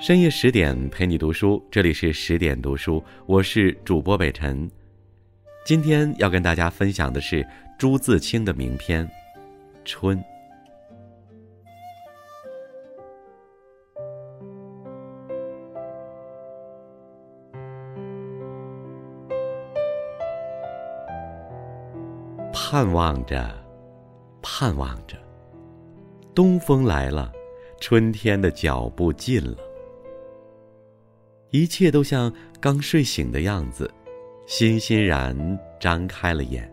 深夜十点陪你读书，这里是十点读书，我是主播北辰。今天要跟大家分享的是朱自清的名篇《春》。盼望着，盼望着，东风来了，春天的脚步近了。一切都像刚睡醒的样子，欣欣然张开了眼。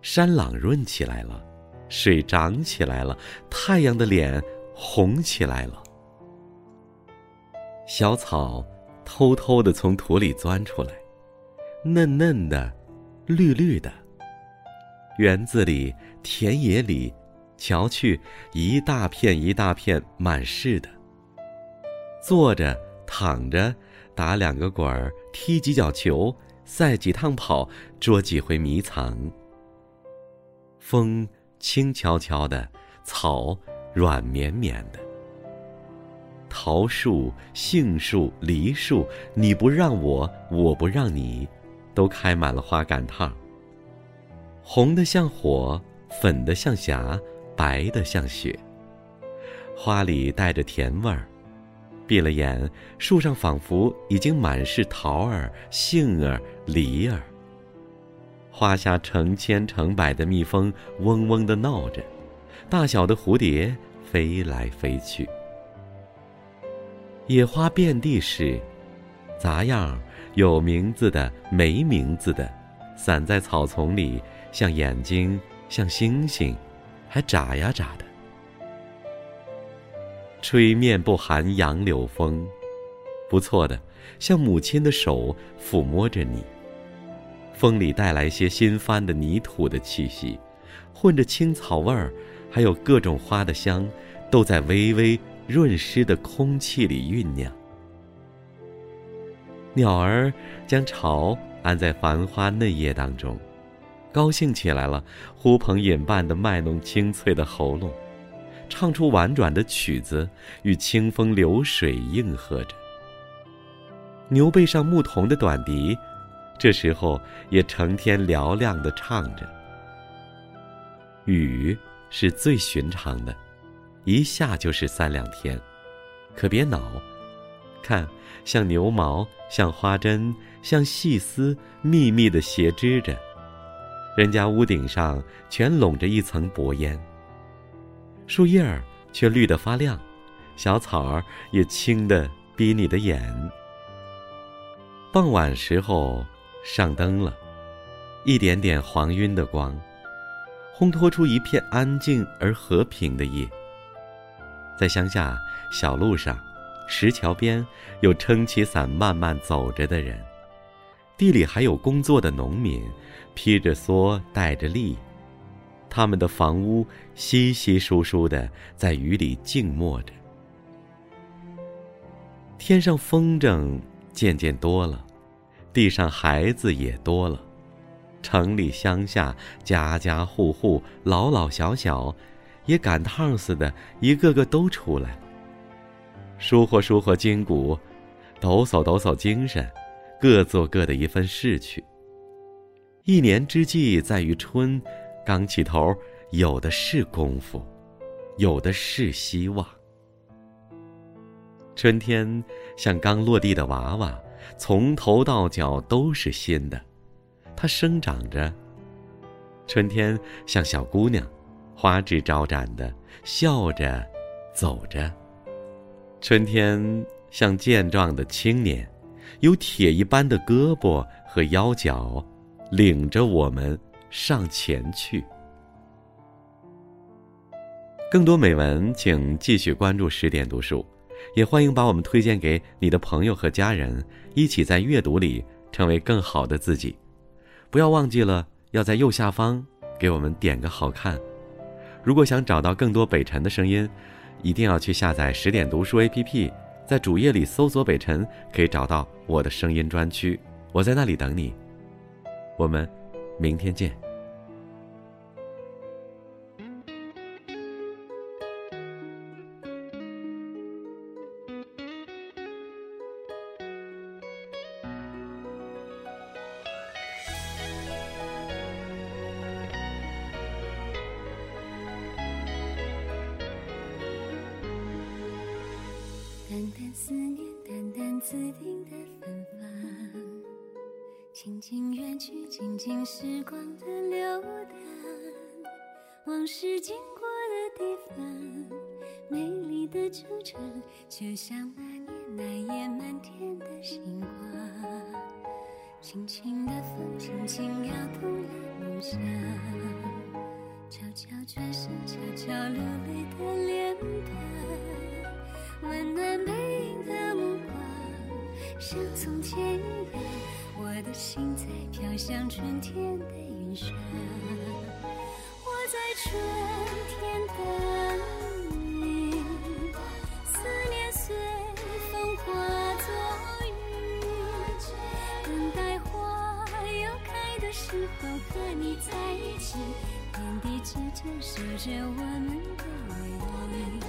山朗润起来了，水涨起来了，太阳的脸红起来了。小草偷偷的从土里钻出来，嫩嫩的，绿绿的。园子里、田野里，瞧去，一大片一大片满是的。坐着。躺着，打两个滚儿，踢几脚球，赛几趟跑，捉几回迷藏。风轻悄悄的，草软绵绵的。桃树、杏树、梨树，你不让我，我不让你，都开满了花赶趟。红的像火，粉的像霞，白的像雪。花里带着甜味儿。闭了眼，树上仿佛已经满是桃儿、杏儿、梨儿。花下成千成百的蜜蜂嗡嗡的闹着，大小的蝴蝶飞来飞去。野花遍地是，杂样有名字的、没名字的，散在草丛里，像眼睛，像星星，还眨呀眨的。吹面不寒杨柳风，不错的，像母亲的手抚摸着你。风里带来些新翻的泥土的气息，混着青草味儿，还有各种花的香，都在微微润湿的空气里酝酿。鸟儿将巢安在繁花嫩叶当中，高兴起来了，呼朋引伴的卖弄清脆的喉咙。唱出婉转的曲子，与清风流水应和着。牛背上牧童的短笛，这时候也成天嘹亮的唱着。雨是最寻常的，一下就是三两天，可别恼。看，像牛毛，像花针，像细丝，密密的斜织着。人家屋顶上全笼着一层薄烟。树叶儿却绿得发亮，小草儿也青得逼你的眼。傍晚时候上灯了，一点点黄晕的光，烘托出一片安静而和平的夜。在乡下小路上，石桥边有撑起伞慢慢走着的人，地里还有工作的农民，披着蓑带着笠。他们的房屋稀稀疏疏的，在雨里静默着。天上风筝渐渐多了，地上孩子也多了，城里乡下家家户户老老小小，也赶趟似的，一个个都出来了，舒活舒活筋骨，抖擞抖擞精神，各做各的一份事去。一年之计在于春。刚起头，有的是功夫，有的是希望。春天像刚落地的娃娃，从头到脚都是新的，它生长着。春天像小姑娘，花枝招展的，笑着走着。春天像健壮的青年，有铁一般的胳膊和腰脚，领着我们。上前去。更多美文，请继续关注十点读书，也欢迎把我们推荐给你的朋友和家人，一起在阅读里成为更好的自己。不要忘记了要在右下方给我们点个好看。如果想找到更多北辰的声音，一定要去下载十点读书 APP，在主页里搜索北辰，可以找到我的声音专区，我在那里等你。我们明天见。淡淡思念淡淡紫丁的芬芳轻轻静静时光的流淌，往事经过的地方，美丽的惆怅，就像那年那夜满天的星光。轻轻的风，轻轻摇动了梦想，悄悄转身，悄悄流泪的脸庞，温暖背影的目光，像从前一样，我的心在飘向春天的云上，我在春天等你，思念随风化作雨，等待花又开的时候和你在一起，天地之间守着我们的唯一。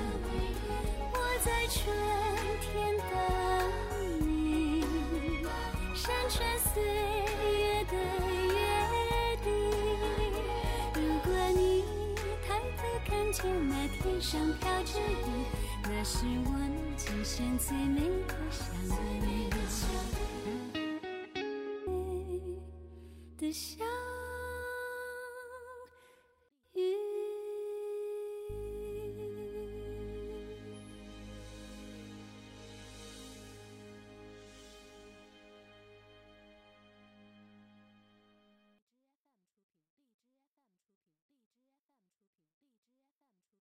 我在春天等天上飘着雨，那是我们今生最美的相遇。